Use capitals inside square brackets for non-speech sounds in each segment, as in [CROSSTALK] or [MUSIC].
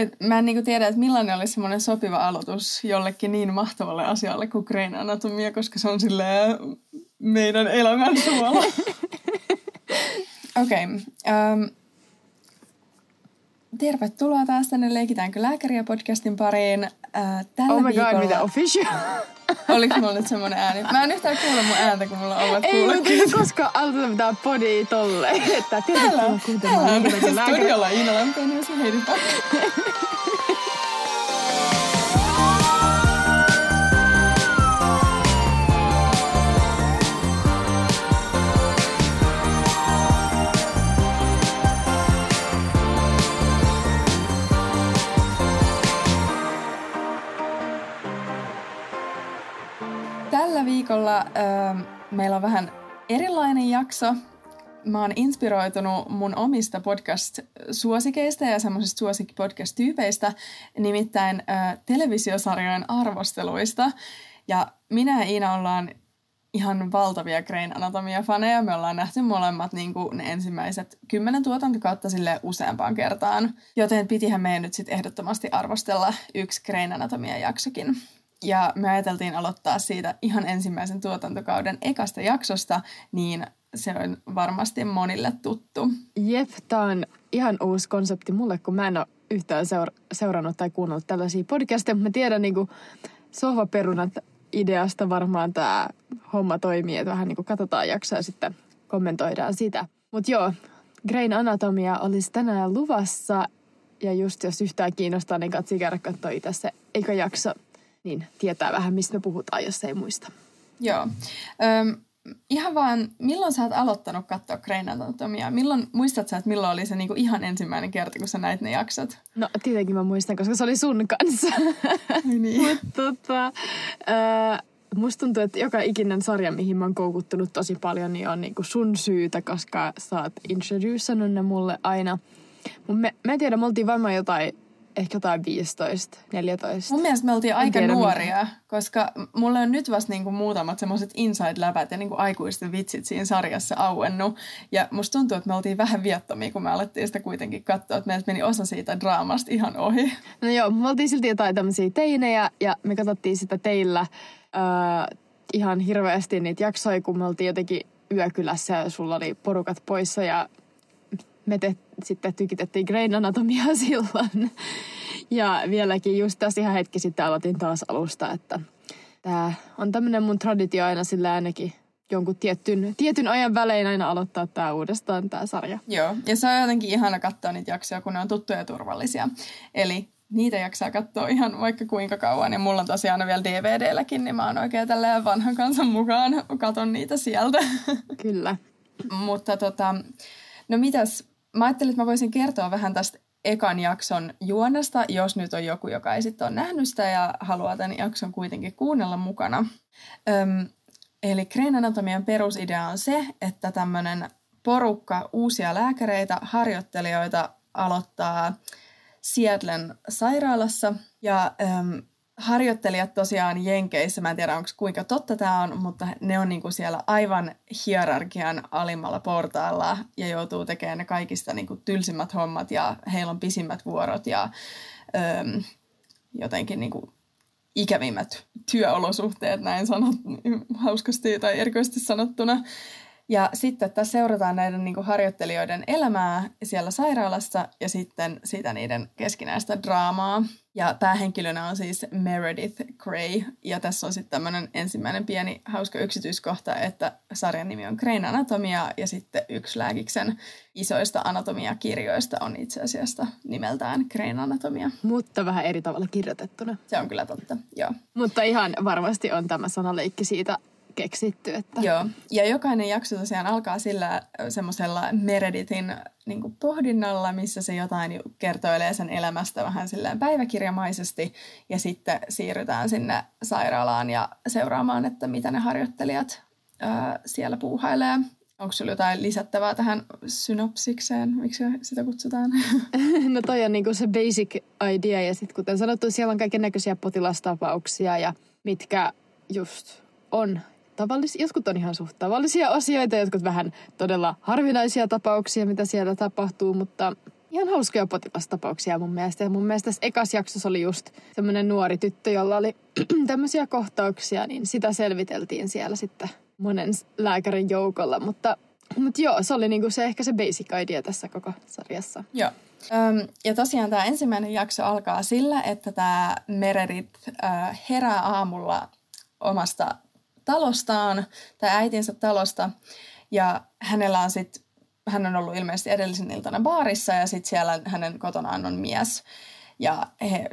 Et mä en niinku tiedä, että millainen olisi semmoinen sopiva aloitus jollekin niin mahtavalle asialle kuin Grain Anatomia, koska se on silleen meidän elämän suola. [LAUGHS] Okei. Okay, um, tervetuloa taas tänne Leikitäänkö lääkäriä podcastin pariin. Uh, tällä oh my viikolla... god, mitä official. [LAUGHS] Oliko mulla nyt semmonen ääni? Mä en yhtään kuule mun ääntä, kun mulla on omat Ei, mutta kuulokkeet. ei koskaan aloiteta mitään podia tolleen. Että tervetuloa kuuntelemaan Leikitäänkö lääkäriä. studiolla Iina Lampeen ja Heidi [LAUGHS] viikolla ö, meillä on vähän erilainen jakso. Mä oon inspiroitunut mun omista podcast-suosikeista ja semmoisista suosikkipodcast-tyypeistä, nimittäin ö, televisiosarjojen arvosteluista. Ja minä ja Iina ollaan ihan valtavia Grain Anatomia-faneja. Me ollaan nähty molemmat niin kuin ne ensimmäiset kymmenen tuotantokautta sille useampaan kertaan. Joten pitihän meidän nyt sitten ehdottomasti arvostella yksi Grain Anatomia-jaksokin. Ja me ajateltiin aloittaa siitä ihan ensimmäisen tuotantokauden ekasta jaksosta, niin se on varmasti monille tuttu. Jep, tää on ihan uusi konsepti mulle, kun mä en ole yhtään seura- seurannut tai kuunnellut tällaisia podcasteja, mutta mä tiedän niinku sohvaperunat ideasta varmaan tämä homma toimii, että vähän niinku katsotaan jaksoa ja sitten kommentoidaan sitä. Mutta joo, Grain Anatomia olisi tänään luvassa ja just jos yhtään kiinnostaa, niin katsi katsoa itse se eka jakso, niin tietää vähän, mistä me puhutaan, jos ei muista. Joo. Öm, ihan vaan, milloin sä oot aloittanut katsoa Grain Anatomiaa? Milloin, muistat sä, että milloin oli se niinku ihan ensimmäinen kerta, kun sä näit ne jaksot? No tietenkin mä muistan, koska se oli sun kanssa. Niin. [LAUGHS] Mutta tota, ää, musta tuntuu, että joka ikinen sarja, mihin mä oon koukuttunut tosi paljon, niin on niinku sun syytä, koska sä oot introducernut ne mulle aina. Mut me, mä en tiedä, me oltiin varmaan jotain, ehkä jotain 15, 14. Mun mielestä me oltiin aika tiedä, nuoria, koska mulle on nyt vasta niinku muutamat semmoiset inside-läpät ja niinku aikuisten vitsit siinä sarjassa auennut. Ja musta tuntuu, että me oltiin vähän viattomia, kun me alettiin sitä kuitenkin katsoa, että meiltä meni osa siitä draamasta ihan ohi. No joo, me oltiin silti jotain tämmöisiä teinejä ja me katsottiin sitä teillä ää, ihan hirveästi niitä jaksoja, kun me oltiin jotenkin yökylässä ja sulla oli porukat poissa ja me te, sitten tykitettiin Grain Anatomiaa [LAUGHS] silloin. Ja vieläkin just tässä ihan hetki sitten aloitin taas alusta, että tämä on tämmöinen mun traditio aina sillä ainakin jonkun tietyn, tietyn ajan välein aina aloittaa tämä uudestaan tämä sarja. Joo, ja se on jotenkin ihana katsoa niitä jaksoja, kun ne on tuttuja ja turvallisia. Eli niitä jaksaa katsoa ihan vaikka kuinka kauan. Ja mulla on tosiaan vielä DVD-lläkin, niin mä oon oikein tälleen vanhan kansan mukaan. Katon niitä sieltä. Kyllä. Mutta tota, no mitäs, mä ajattelin, että mä voisin kertoa vähän tästä ekan jakson juonesta, jos nyt on joku, joka ei sitten ole nähnyt sitä ja haluaa tämän jakson kuitenkin kuunnella mukana. Öm, eli Grain Anatomian perusidea on se, että tämmöinen porukka uusia lääkäreitä, harjoittelijoita aloittaa Seattlen sairaalassa ja öm, harjoittelijat tosiaan Jenkeissä, mä en tiedä onko kuinka totta tämä on, mutta ne on niinku siellä aivan hierarkian alimmalla portaalla ja joutuu tekemään ne kaikista niinku tylsimmät hommat ja heillä on pisimmät vuorot ja öm, jotenkin niinku ikävimmät työolosuhteet, näin sanot, hauskasti tai erikoisesti sanottuna. Ja sitten tässä seurataan näiden niin harjoittelijoiden elämää siellä sairaalassa ja sitten sitä niiden keskinäistä draamaa. Ja päähenkilönä on siis Meredith Grey. Ja tässä on sitten tämmöinen ensimmäinen pieni hauska yksityiskohta, että sarjan nimi on Grain Anatomia ja sitten yksi lääkiksen isoista anatomiakirjoista on itse asiassa nimeltään Grain Anatomia. Mutta vähän eri tavalla kirjoitettuna. Se on kyllä totta, joo. Mutta ihan varmasti on tämä sanaleikki siitä keksitty. Että... Joo, ja jokainen jakso tosiaan alkaa sillä semmoisella Meredithin niin pohdinnalla, missä se jotain kertoilee sen elämästä vähän silleen päiväkirjamaisesti, ja sitten siirrytään sinne sairaalaan ja seuraamaan, että mitä ne harjoittelijat ää, siellä puuhailee. Onko sinulla jotain lisättävää tähän synopsikseen? Miksi sitä kutsutaan? [LAUGHS] No toi on niinku se basic idea ja sitten kuten sanottu, siellä on kaiken näköisiä potilastapauksia ja mitkä just on tavallisia, jotkut on ihan suht tavallisia asioita, jotkut vähän todella harvinaisia tapauksia, mitä siellä tapahtuu, mutta ihan hauskoja potilastapauksia mun mielestä. Ja mun mielestä tässä ekas jaksossa oli just semmoinen nuori tyttö, jolla oli [CLEARS THROAT] tämmöisiä kohtauksia, niin sitä selviteltiin siellä sitten monen lääkärin joukolla. Mutta, mutta joo, se oli niinku se ehkä se basic idea tässä koko sarjassa. Joo. Öm, ja tosiaan tämä ensimmäinen jakso alkaa sillä, että tämä Meredith herää aamulla omasta talostaan, tai äitinsä talosta, ja hänellä on sitten, hän on ollut ilmeisesti edellisen iltana baarissa, ja sitten siellä hänen kotonaan on mies. Ja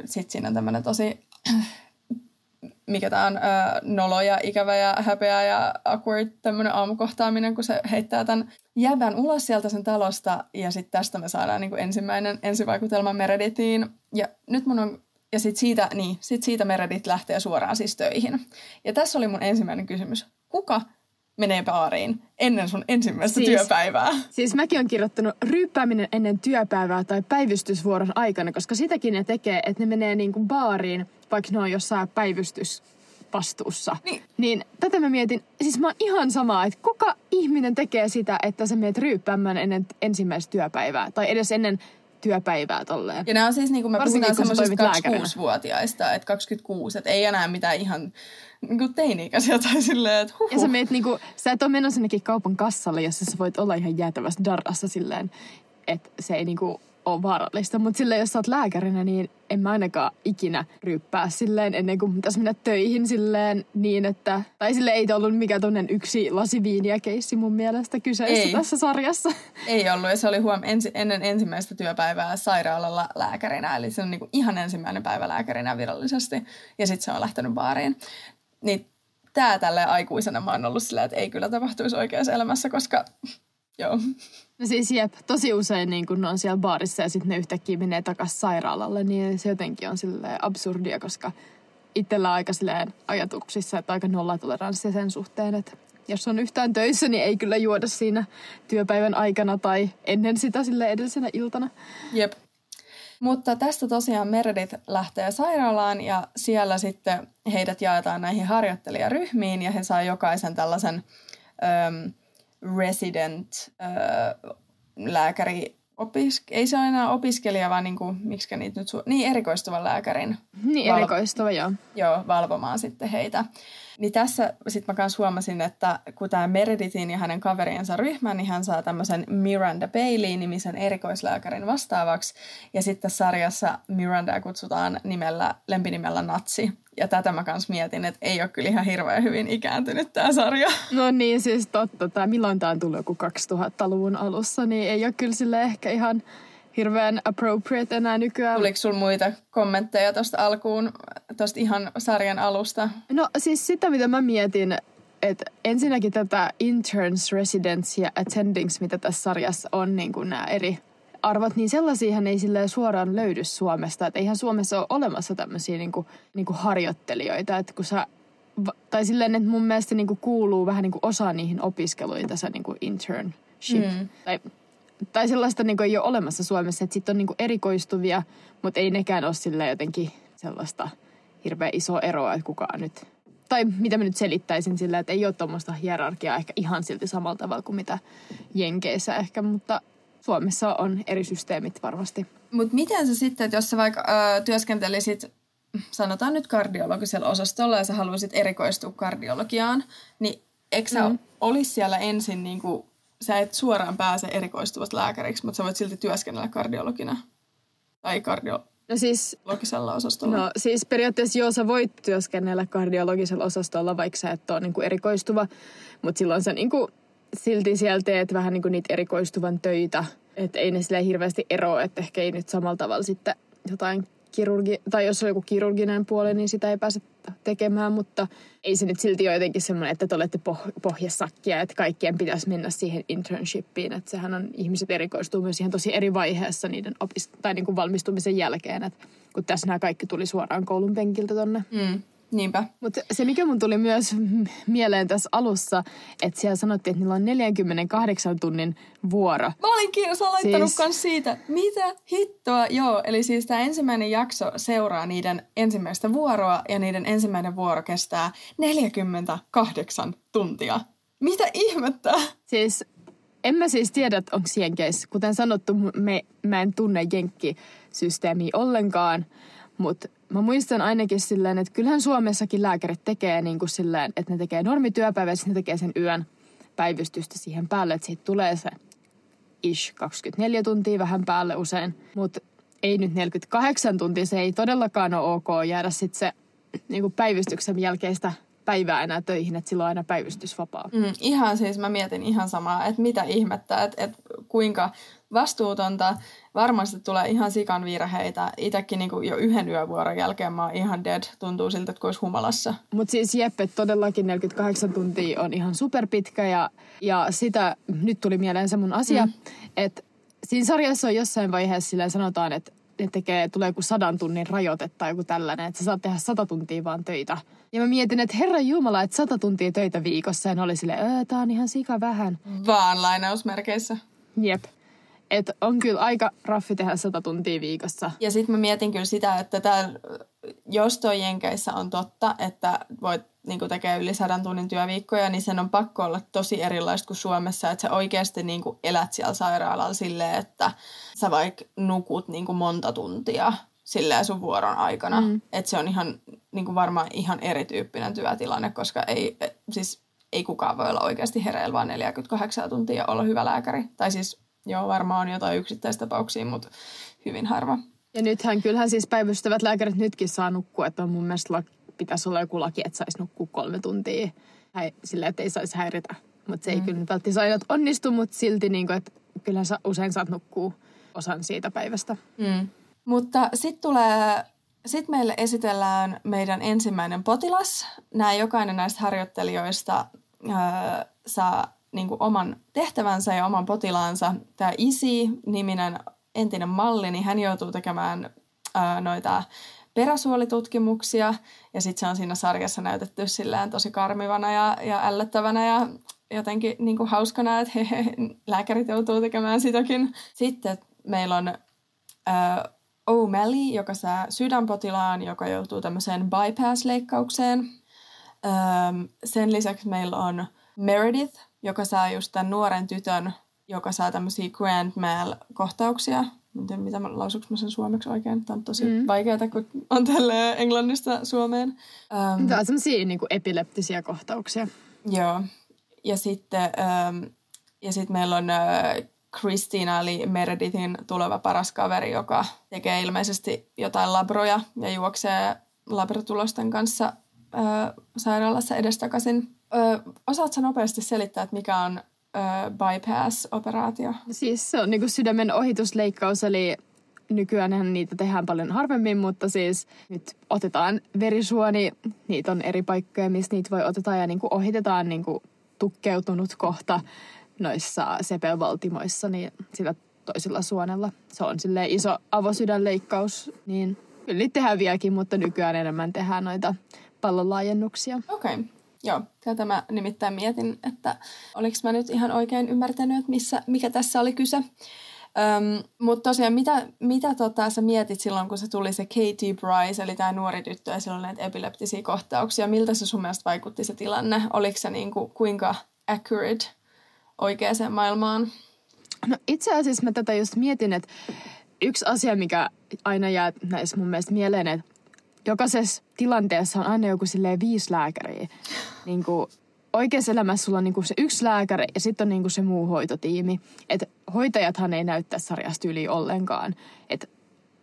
sitten siinä on tämmöinen tosi [CLEARS THROAT] mikä tämä on, ö, nolo ja ikävä ja häpeä ja awkward tämmöinen aamukohtaaminen, kun se heittää tämän jäbän ulos sieltä sen talosta ja sitten tästä me saadaan niin kuin ensimmäinen ensivaikutelma Meredithiin. Ja nyt mun on ja sitten siitä, niin, sit siitä Meredith lähtee suoraan siis töihin. Ja tässä oli mun ensimmäinen kysymys. Kuka menee baariin ennen sun ensimmäistä siis, työpäivää. Siis mäkin on kirjoittanut ryyppääminen ennen työpäivää tai päivystysvuoron aikana, koska sitäkin ne tekee, että ne menee niin kuin baariin, vaikka ne on jossain päivystysvastuussa. Niin. niin tätä mä mietin, siis mä oon ihan samaa, että kuka ihminen tekee sitä, että sä menet ryyppäämään ennen ensimmäistä työpäivää tai edes ennen työpäivää tolleen. Ja nämä on siis, niin kuin me Varsinkin, puhutaan semmoisista 26-vuotiaista, että 26, että ei enää mitään ihan niin kuin teini-ikäisiä tai silleen, että huhuh. Ja sä meet niinku, sä et ole menossa kaupan kassalle, jossa sä voit olla ihan jäätävässä darrassa silleen, että se ei niinku ole vaarallista. Mutta silleen, jos sä oot lääkärinä, niin en mä ainakaan ikinä ryyppää silleen ennen kuin pitäisi mennä töihin silleen niin, että... Tai sille ei ollut mikään tonnen yksi lasiviiniä keissi mun mielestä kyseessä ei. tässä sarjassa. Ei ollut, ja se oli huom ensi, ennen ensimmäistä työpäivää sairaalalla lääkärinä. Eli se on niinku ihan ensimmäinen päivä lääkärinä virallisesti, ja sitten se on lähtenyt baariin. Niin tämä tälle aikuisena mä oon ollut sillä, että ei kyllä tapahtuisi oikeassa elämässä, koska joo. No [LAUGHS] siis jep, tosi usein niin kun ne on siellä baarissa ja sitten ne yhtäkkiä menee takaisin sairaalalle, niin se jotenkin on sille absurdia, koska itsellä aika silleen ajatuksissa, että aika nollatoleranssia sen suhteen, että jos on yhtään töissä, niin ei kyllä juoda siinä työpäivän aikana tai ennen sitä sille edellisenä iltana. Jep. Mutta tästä tosiaan Meredith lähtee sairaalaan ja siellä sitten heidät jaetaan näihin harjoittelijaryhmiin ja he saa jokaisen tällaisen ähm, resident äh, lääkäri opisk- ei se ole enää opiskelija, vaan niinku, miksi niitä nyt su- niin erikoistuvan lääkärin. Niin, val- erikoistuva, joo. Joo, valvomaan sitten heitä. Niin tässä sitten mä kanssa huomasin, että kun tämä Meredithin ja hänen kaveriensa ryhmä, niin hän saa tämmöisen Miranda Bailey-nimisen erikoislääkärin vastaavaksi. Ja sitten sarjassa Miranda kutsutaan nimellä, lempinimellä Natsi. Ja tätä mä kanssa mietin, että ei ole kyllä ihan hirveän hyvin ikääntynyt tämä sarja. No niin, siis totta. Tämä, milloin tämä on tullut joku 2000-luvun alussa, niin ei ole kyllä sille ehkä ihan hirveän appropriate enää nykyään. Tuliko sulla muita kommentteja tuosta alkuun, tuosta ihan sarjan alusta? No siis sitä, mitä mä mietin, että ensinnäkin tätä interns, residents ja attendings, mitä tässä sarjassa on, niin kuin nämä eri arvot, niin sellaisiahan ei suoraan löydy Suomesta. Että eihän Suomessa ole olemassa tämmöisiä niin kuin, niin kuin harjoittelijoita, että kun sä tai silleen, että mun mielestä niin kuin kuuluu vähän niin kuin osa niihin opiskeluihin tässä niin kuin internship. Mm. Tai tai sellaista niin kuin ei ole olemassa Suomessa, että sitten on niin kuin erikoistuvia, mutta ei nekään ole sille jotenkin sellaista hirveän isoa eroa, että kukaan nyt, tai mitä mä nyt selittäisin sillä, että ei ole tuommoista hierarkiaa ehkä ihan silti samalla tavalla kuin mitä Jenkeissä ehkä, mutta Suomessa on eri systeemit varmasti. Mutta miten sä sitten, että jos sä vaikka ö, työskentelisit, sanotaan nyt kardiologisella osastolla ja sä haluaisit erikoistua kardiologiaan, niin eikö sä mm. olisi siellä ensin niin kuin sä et suoraan pääse erikoistuvat lääkäriksi, mutta sä voit silti työskennellä kardiologina tai kardiologisella no siis, osastolla. No siis periaatteessa joo, sä voit työskennellä kardiologisella osastolla, vaikka sä et ole niinku erikoistuva, mutta silloin sä niinku, silti siellä teet vähän niinku niitä erikoistuvan töitä, että ei ne sille hirveästi eroa, että ehkä ei nyt samalla tavalla sitten jotain kirurgi, tai jos on joku kirurginen puoli, niin sitä ei pääse tekemään, mutta ei se nyt silti ole jotenkin semmoinen, että te olette poh- pohjasakkia, että kaikkien pitäisi mennä siihen internshipiin, että sehän on, ihmiset erikoistuu myös ihan tosi eri vaiheessa niiden opist- tai niin kuin valmistumisen jälkeen, että kun tässä nämä kaikki tuli suoraan koulun penkiltä tonne. Mm. Niinpä. Mutta se, mikä mun tuli myös [LAUGHS] mieleen tässä alussa, että siellä sanottiin, että niillä on 48 tunnin vuoro. Mä olin kiinnostunut, laittanut siis... siitä. Mitä hittoa? Joo, eli siis tämä ensimmäinen jakso seuraa niiden ensimmäistä vuoroa ja niiden ensimmäinen vuoro kestää 48 tuntia. Mitä ihmettä? Siis en mä siis tiedä, että onko Jenkeissä. Kuten sanottu, me, mä en tunne Jenkki-systeemiä ollenkaan, mutta mä muistan ainakin silleen, että kyllähän Suomessakin lääkärit tekee niin kuin silleen, että ne tekee normityöpäivä ja ne tekee sen yön päivystystä siihen päälle, että siitä tulee se ish 24 tuntia vähän päälle usein. Mutta ei nyt 48 tuntia, se ei todellakaan ole ok jäädä sitten se niin kuin päivystyksen jälkeistä päivää enää töihin, että silloin on aina päivystysvapaa. Mm, ihan siis mä mietin ihan samaa, että mitä ihmettä, että, että kuinka vastuutonta. Varmasti tulee ihan sikan virheitä. Itsekin niin jo yhden yövuoron jälkeen mä oon ihan dead. Tuntuu siltä, että olisi humalassa. Mutta siis Jeppe, todellakin 48 tuntia on ihan superpitkä ja, ja sitä, nyt tuli mieleen se mun asia, mm. että siinä sarjassa on jossain vaiheessa sillä sanotaan, että ne tekee, tulee joku sadan tunnin rajoite tai joku tällainen, että sä saat tehdä sata tuntia vaan töitä. Ja mä mietin, että herra Jumala, että sata tuntia töitä viikossa. Ja ne oli silleen, tää on ihan sika vähän. Vaan lainausmerkeissä. Jep. Et on kyllä aika raffi tehdä sata tuntia viikossa. Ja sitten mä mietin kyllä sitä, että tää, jos toi Jenkeissä on totta, että voit niin tekee yli sadan tunnin työviikkoja, niin sen on pakko olla tosi erilaista kuin Suomessa, että sä oikeasti niin elät siellä sairaalalla silleen, että sä vaikka nukut niin monta tuntia silleen sun vuoron aikana. Mm. Että se on ihan niin varmaan ihan erityyppinen työtilanne, koska ei, siis ei kukaan voi olla oikeasti hereillä vaan 48 tuntia olla hyvä lääkäri. Tai siis joo, varmaan on jotain yksittäistapauksia, mutta hyvin harva. Ja nythän kyllähän siis päivystävät lääkärit nytkin saa nukkua, että on mun mielestä pitäisi olla joku laki, että saisi nukkua kolme tuntia silleen, että ei saisi häiritä. Mutta se ei mm. kyllä välttämättä aina onnistu, mutta silti niin kuin, että kyllähän sä usein saat nukkua osan siitä päivästä. Mm. Mutta sitten tulee, sit meille esitellään meidän ensimmäinen potilas. Nämä jokainen näistä harjoittelijoista öö, saa niin kuin oman tehtävänsä ja oman potilaansa. Tämä Isi-niminen entinen malli, niin hän joutuu tekemään öö, noita peräsuolitutkimuksia ja sitten se on siinä sarjassa näytetty silleen tosi karmivana ja, ja ällöttävänä ja jotenkin niin kuin hauskana, että he, he, lääkärit joutuu tekemään sitäkin. Sitten meillä on äh, O'Malley, joka saa sydänpotilaan, joka joutuu tämmöiseen bypass-leikkaukseen. Ähm, sen lisäksi meillä on Meredith, joka saa just tämän nuoren tytön, joka saa tämmöisiä grand mal-kohtauksia. En mitä mä lausuks mä sen suomeksi oikein. Tämä on tosi mm. vaikeaa, kun on tälle englannista Suomeen. Ähm, Tämä on semmoisia niin epileptisiä kohtauksia. Joo. Ja sitten, ähm, ja sitten meillä on äh, Christina, eli Meredithin tuleva paras kaveri, joka tekee ilmeisesti jotain labroja ja juoksee labratulosten kanssa ö, sairaalassa edestakaisin. Ö, osaatko nopeasti selittää, että mikä on ö, bypass-operaatio? Siis se on niin sydämen ohitusleikkaus, eli nykyään niitä tehdään paljon harvemmin, mutta siis nyt otetaan verisuoni, niitä on eri paikkoja, missä niitä voi oteta ja niin kuin ohitetaan niin kuin tukkeutunut kohta noissa sepelvaltimoissa niin sillä toisella suonella. Se on sille iso avosydänleikkaus, niin kyllä tehdään vieläkin, mutta nykyään enemmän tehdään noita pallonlaajennuksia. Okei. Okay. Joo, tätä mä nimittäin mietin, että oliko mä nyt ihan oikein ymmärtänyt, että missä, mikä tässä oli kyse. Öm, mutta tosiaan, mitä, mitä tota, sä mietit silloin, kun se tuli se Katie Bryce, eli tämä nuori tyttö, ja silloin näitä epileptisiä kohtauksia. Miltä se sun mielestä vaikutti se tilanne? Oliko se niinku, kuinka accurate oikeaan maailmaan? No itse asiassa mä tätä just mietin, että yksi asia, mikä aina jää näissä mun mielestä mieleen, että jokaisessa tilanteessa on aina joku silleen viisi lääkäriä. Niin kuin oikeassa elämässä sulla on niin kuin se yksi lääkäri ja sitten on niin kuin se muu hoitotiimi. Että hoitajathan ei näyttää sarjasta yli ollenkaan. Että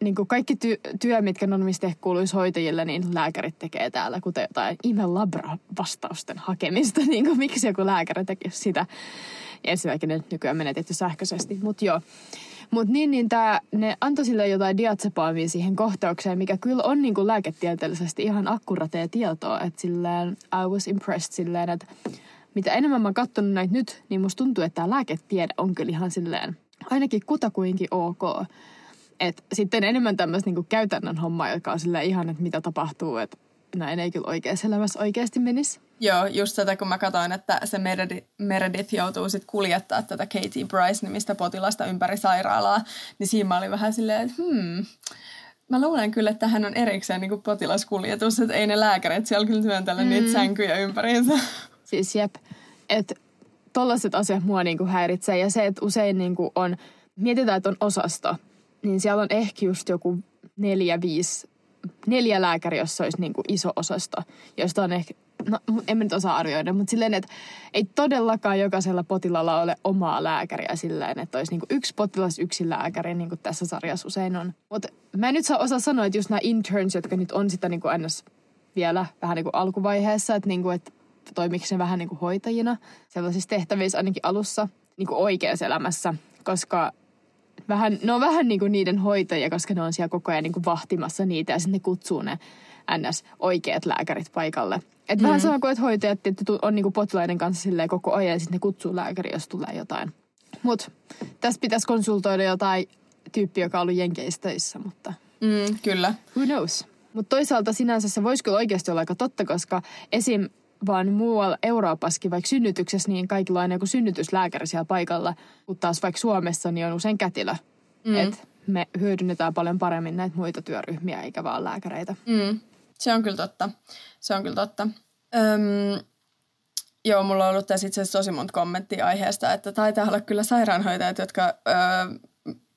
niin kuin kaikki ty- työ, mitkä normisti ehkä kuuluisi hoitajille, niin lääkärit tekee täällä, kuten jotain ihme labra-vastausten hakemista. [LAUGHS] Niin kuin, miksi joku lääkäri tekisi sitä? ensinnäkin ne nykyään menee tietysti sähköisesti, mutta joo. Mutta niin, niin tää, ne antoi sille jotain diatsepaamia siihen kohtaukseen, mikä kyllä on niinku lääketieteellisesti ihan akkuratea tietoa. Että silleen, I was impressed silleen, että mitä enemmän mä oon näitä nyt, niin musta tuntuu, että tämä lääketiede on kyllä ihan silleen, ainakin kutakuinkin ok. Et sitten enemmän tämmöistä niinku käytännön hommaa, joka on ihan, että mitä tapahtuu, että näin ei kyllä oikeassa elämässä oikeasti menisi. Joo, just tätä kun mä katsoin, että se Meredith, Meredith joutuu sitten kuljettaa tätä Katie Bryce-nimistä potilasta ympäri sairaalaa, niin siinä mä olin vähän silleen, että hmm, mä luulen kyllä, että hän on erikseen niin potilaskuljetus, että ei ne lääkärit siellä kyllä työntällä mm. niitä sänkyjä ympäriinsä. Siis jep, että tollaiset asiat mua niinku häiritsee. Ja se, että usein niinku on, mietitään, että on osasto, niin siellä on ehkä just joku neljä, viisi, neljä lääkäriä, jos se olisi niinku iso osasto, josta on ehkä no en nyt osaa arvioida, mutta silleen, että ei todellakaan jokaisella potilalla ole omaa lääkäriä silleen, että olisi niinku yksi potilas, yksi lääkäri, niin kuin tässä sarjassa usein on. Mutta mä en nyt saa osaa sanoa, että just nämä interns, jotka nyt on sitä niinku ns. vielä vähän niinku alkuvaiheessa, että, niinku, että toimiko se vähän niinku hoitajina sellaisissa tehtävissä ainakin alussa niinku oikeassa elämässä, koska vähän, ne on vähän niin kuin niiden hoitajia, koska ne on siellä koko ajan niin kuin vahtimassa niitä ja sitten ne kutsuu ne ns. oikeat lääkärit paikalle. Et mm. vähän sama kuin, että hoitajat että on niinku potilaiden kanssa silleen koko ajan ja sitten ne kutsuu lääkäri, jos tulee jotain. Mutta tässä pitäisi konsultoida jotain tyyppiä, joka on ollut Jenkeissä töissä, mutta... Mm, kyllä. Who knows? Mutta toisaalta sinänsä se voisi kyllä oikeasti olla aika totta, koska esim. Vaan muualla Euroopassakin, vaikka synnytyksessä, niin kaikilla on aina joku synnytyslääkäri siellä paikalla, mutta taas vaikka Suomessa niin on usein kätilö. Mm. Että me hyödynnetään paljon paremmin näitä muita työryhmiä, eikä vaan lääkäreitä. Mm. Se on kyllä totta. Se on kyllä totta. Öm, joo, mulla on ollut tässä itse asiassa tosi monta kommenttia aiheesta, että taitaa olla kyllä sairaanhoitajat, jotka öö,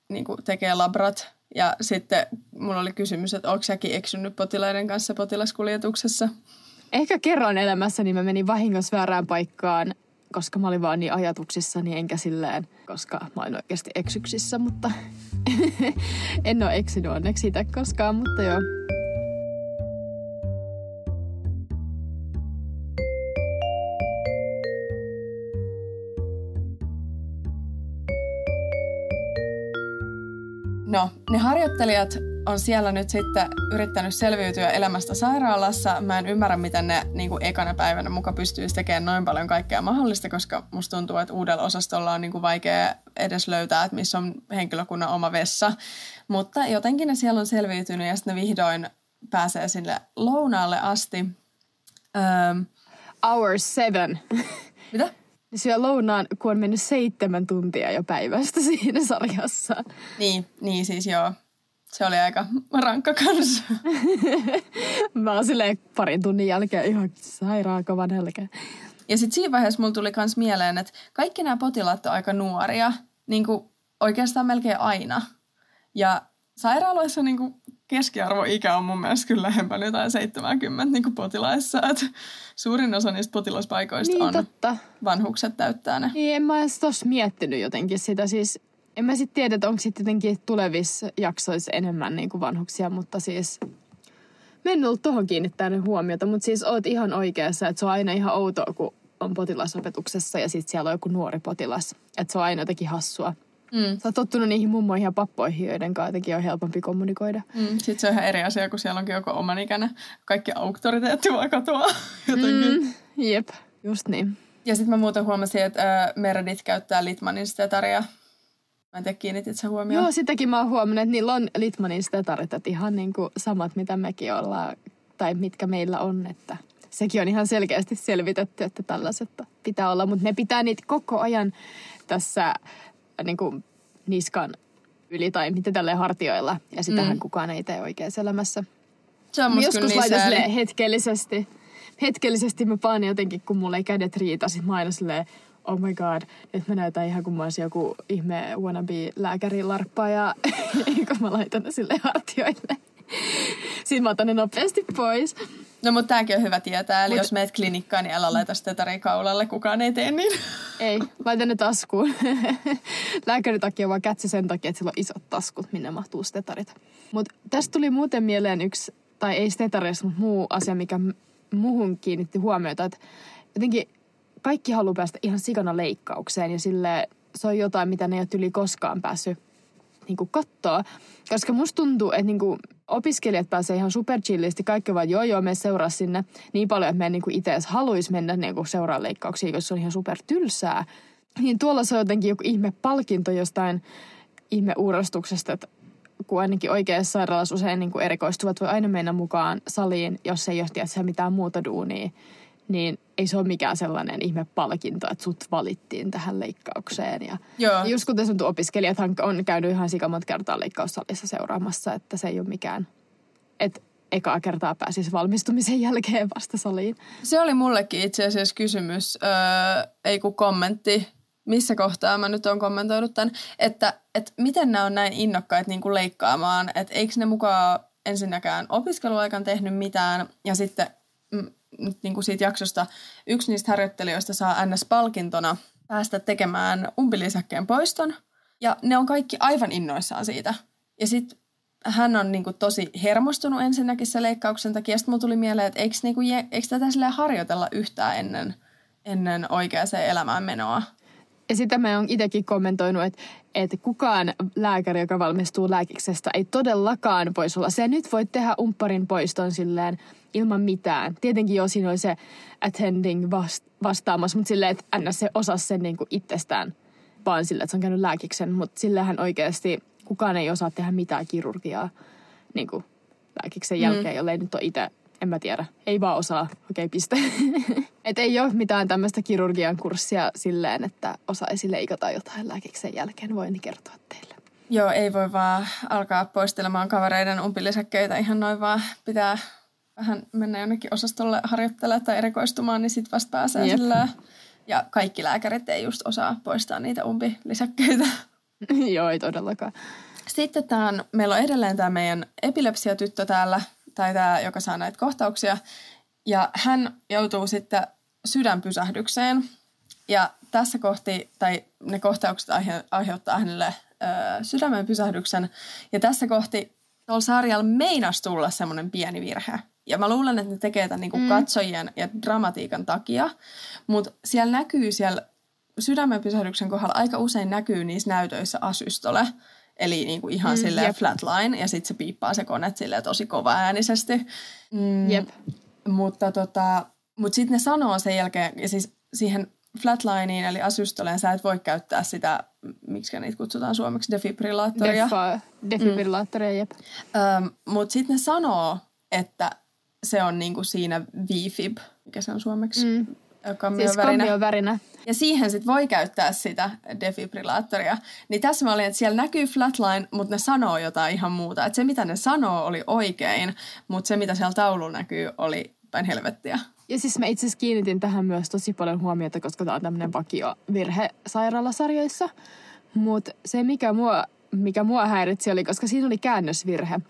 niin tekee labrat. Ja sitten mulla oli kysymys, että onko säkin eksynyt potilaiden kanssa potilaskuljetuksessa? Ehkä kerran elämässäni mä menin vahingossa väärään paikkaan, koska mä olin vaan niin ajatuksissa, niin enkä silleen, koska mä olin oikeasti eksyksissä, mutta [LAUGHS] en ole eksynyt onneksi sitä koskaan, mutta joo. No, ne harjoittelijat on siellä nyt sitten yrittänyt selviytyä elämästä sairaalassa. Mä en ymmärrä, miten ne niin kuin ekana päivänä muka pystyisi tekemään noin paljon kaikkea mahdollista, koska musta tuntuu, että uudella osastolla on niin kuin vaikea edes löytää, että missä on henkilökunnan oma vessa. Mutta jotenkin ne siellä on selviytynyt ja sitten ne vihdoin pääsee sinne lounaalle asti. Öm, Hour seven. [LAUGHS] Mitä? Niin syö lounaan, kun on mennyt seitsemän tuntia jo päivästä [LAUGHS] siinä sarjassa. Niin, niin siis joo. Se oli aika rankka kanssa. [LAUGHS] Mä oon silleen parin tunnin jälkeen ihan sairaan kova nälkä. Ja sitten siinä vaiheessa mulla tuli myös mieleen, että kaikki nämä potilaat on aika nuoria. Niin kuin oikeastaan melkein aina. Ja sairaaloissa niin kuin keskiarvoikä on mun mielestä kyllä lähempänä jotain 70 niin kuin potilaissa. Että suurin osa niistä potilaspaikoista niin, on totta. vanhukset täyttää ne. Niin, en mä edes miettinyt jotenkin sitä. Siis en mä sitten tiedä, että onko sitten jotenkin tulevissa jaksoissa enemmän niin kuin vanhuksia, mutta siis mä en ollut tuohon kiinnittää huomiota, mutta siis oot ihan oikeassa, että se on aina ihan outoa, kun on potilasopetuksessa ja sitten siellä on joku nuori potilas. Että se on aina jotenkin hassua. Mm. Sä oot tottunut niihin mummoihin ja pappoihin, joiden kanssa jotenkin on helpompi kommunikoida. Mm. Sitten se on ihan eri asia, kun siellä onkin joku oman ikäinen. Kaikki auktoriteetti vaan katoaa [LAUGHS] jotenkin. Mm. Jep, just niin. Ja sitten mä muuten huomasin, että äh, Meredith käyttää Litmanin stetaria. Mä en tiedä, kiinnitit sä huomioon? Joo, sitäkin mä oon huomannut, että niillä on Litmanin stetarit, että ihan niin kuin samat, mitä mekin ollaan, tai mitkä meillä on, että sekin on ihan selkeästi selvitetty, että tällaiset pitää olla, mutta ne pitää niitä koko ajan tässä niin kuin niskan yli tai miten tälle hartioilla. Ja sitähän mm. kukaan ei tee oikeassa elämässä. Se on Joskus laitan hetkellisesti. Hetkellisesti mä paan jotenkin, kun mulla ei kädet riitä. Sitten mä aina silleen, oh my god, nyt mä näytän ihan kuin mä olisin joku ihme wannabe lääkärilarppa ja [LAUGHS] kun mä laitan ne sille hartioille. Sitten mä otan ne nopeasti pois. No mutta tämäkin on hyvä tietää. Eli Mut... jos meet klinikkaan, niin älä laita tetari kaulalle. Kukaan ei tee niin. [LAUGHS] Ei, laita ne taskuun. [LAUGHS] Lääkärin takia vaan kätsi sen takia, että sillä on isot taskut, minne mahtuu stetarit. Mutta tästä tuli muuten mieleen yksi, tai ei stetareissa, mutta muu asia, mikä muuhun kiinnitti huomiota. Että jotenkin kaikki haluaa päästä ihan sikana leikkaukseen ja sille se on jotain, mitä ne ei ole yli koskaan päässyt niin katsoa. Koska musta tuntuu, että niin kuin, opiskelijat pääsee ihan super chillisti. Kaikki vaan joo joo, me seuraa sinne niin paljon, että me niin itse asiassa haluaisi mennä niin seuraa leikkauksia, koska se on ihan super tylsää. Niin tuolla se on jotenkin joku ihme palkinto jostain ihme uurastuksesta, että kun ainakin oikeassa sairaalassa usein niin erikoistuvat voi aina mennä mukaan saliin, jos ei ole mitään muuta duunia niin ei se ole mikään sellainen ihme palkinto, että sut valittiin tähän leikkaukseen. Ja, Joo. just kuten sanottu, opiskelijat on käynyt ihan sikamat kertaa leikkaussalissa seuraamassa, että se ei ole mikään. Että ekaa kertaa pääsisi valmistumisen jälkeen vasta saliin. Se oli mullekin itse asiassa kysymys, öö, ei kun kommentti, missä kohtaa mä nyt oon kommentoinut tämän, että, että miten nämä on näin innokkaita niin kuin leikkaamaan, että eikö ne mukaan ensinnäkään opiskeluaikan tehnyt mitään ja sitten mm, niin kuin siitä jaksosta yksi niistä harjoittelijoista saa NS-palkintona päästä tekemään umpilisäkkeen poiston ja ne on kaikki aivan innoissaan siitä. Ja sitten hän on niinku tosi hermostunut ensinnäkin se leikkauksen takia. Sitten mulla tuli mieleen, että eikö, niinku, eikö tätä harjoitella yhtään ennen, ennen oikeaan elämään menoa? Ja sitä mä oon itsekin kommentoinut, että, että kukaan lääkäri, joka valmistuu lääkiksestä, ei todellakaan voisi olla se. Nyt voit tehdä umpparin poiston silleen ilman mitään. Tietenkin jo siinä oli se attending vastaamassa, mutta silleen, että ns. se osasi sen niin kuin itsestään vaan silleen, että se on käynyt lääkiksen. Mutta sillähän oikeasti kukaan ei osaa tehdä mitään kirurgiaa niin kuin lääkiksen jälkeen, mm. jollei nyt ole itse en mä tiedä. Ei vaan osaa. Okei, okay, piste. [LAUGHS] Et ei ole mitään tämmöistä kirurgian kurssia silleen, että osaisi leikata jotain lääkiksen jälkeen. Voin kertoa teille. Joo, ei voi vaan alkaa poistelemaan kavereiden umpilisäkkeitä ihan noin vaan. Pitää vähän mennä jonnekin osastolle harjoittelemaan tai erikoistumaan, niin sitten vasta pääsee Jep. sillä. Ja kaikki lääkärit ei just osaa poistaa niitä umpilisäkkeitä. [LAUGHS] Joo, ei todellakaan. Sitten tämän, meillä on edelleen tämä meidän epilepsiatyttö täällä, tai tämä, joka saa näitä kohtauksia. Ja hän joutuu sitten sydänpysähdykseen. Ja tässä kohti, tai ne kohtaukset aihe, aiheuttaa hänelle ö, sydämen pysähdyksen. Ja tässä kohti tuolla sarjalla meinas tulla semmoinen pieni virhe. Ja mä luulen, että ne tekee tämän niinku mm. katsojien ja dramatiikan takia. Mutta siellä näkyy siellä sydämen pysähdyksen kohdalla aika usein näkyy niissä näytöissä asystole. Eli niin kuin ihan mm, silleen jep. flatline ja sitten se piippaa se kone silleen tosi kova äänisesti. Mm, jep. Mutta tota, mut sitten ne sanoo sen jälkeen, ja siis siihen flatlineen eli asystoleen sä et voi käyttää sitä, miksi niitä kutsutaan suomeksi, defibrillaattoria. Defa, defibrillaattoria, mm. jep. Öm, Mutta sitten ne sanoo, että se on niinku siinä VFib, mikä se on suomeksi? Mm kammiovärinä. Siis värinä. Ja siihen sitten voi käyttää sitä defibrillaattoria. Niin tässä mä olin, että siellä näkyy flatline, mutta ne sanoo jotain ihan muuta. Että se, mitä ne sanoo, oli oikein, mutta se, mitä siellä taululla näkyy, oli päin helvettiä. Ja siis mä itse asiassa kiinnitin tähän myös tosi paljon huomiota, koska tämä on tämmöinen vakio virhe sairaalasarjoissa. Mutta se, mikä mua, mikä mua häiritsi, oli, koska siinä oli käännösvirhe.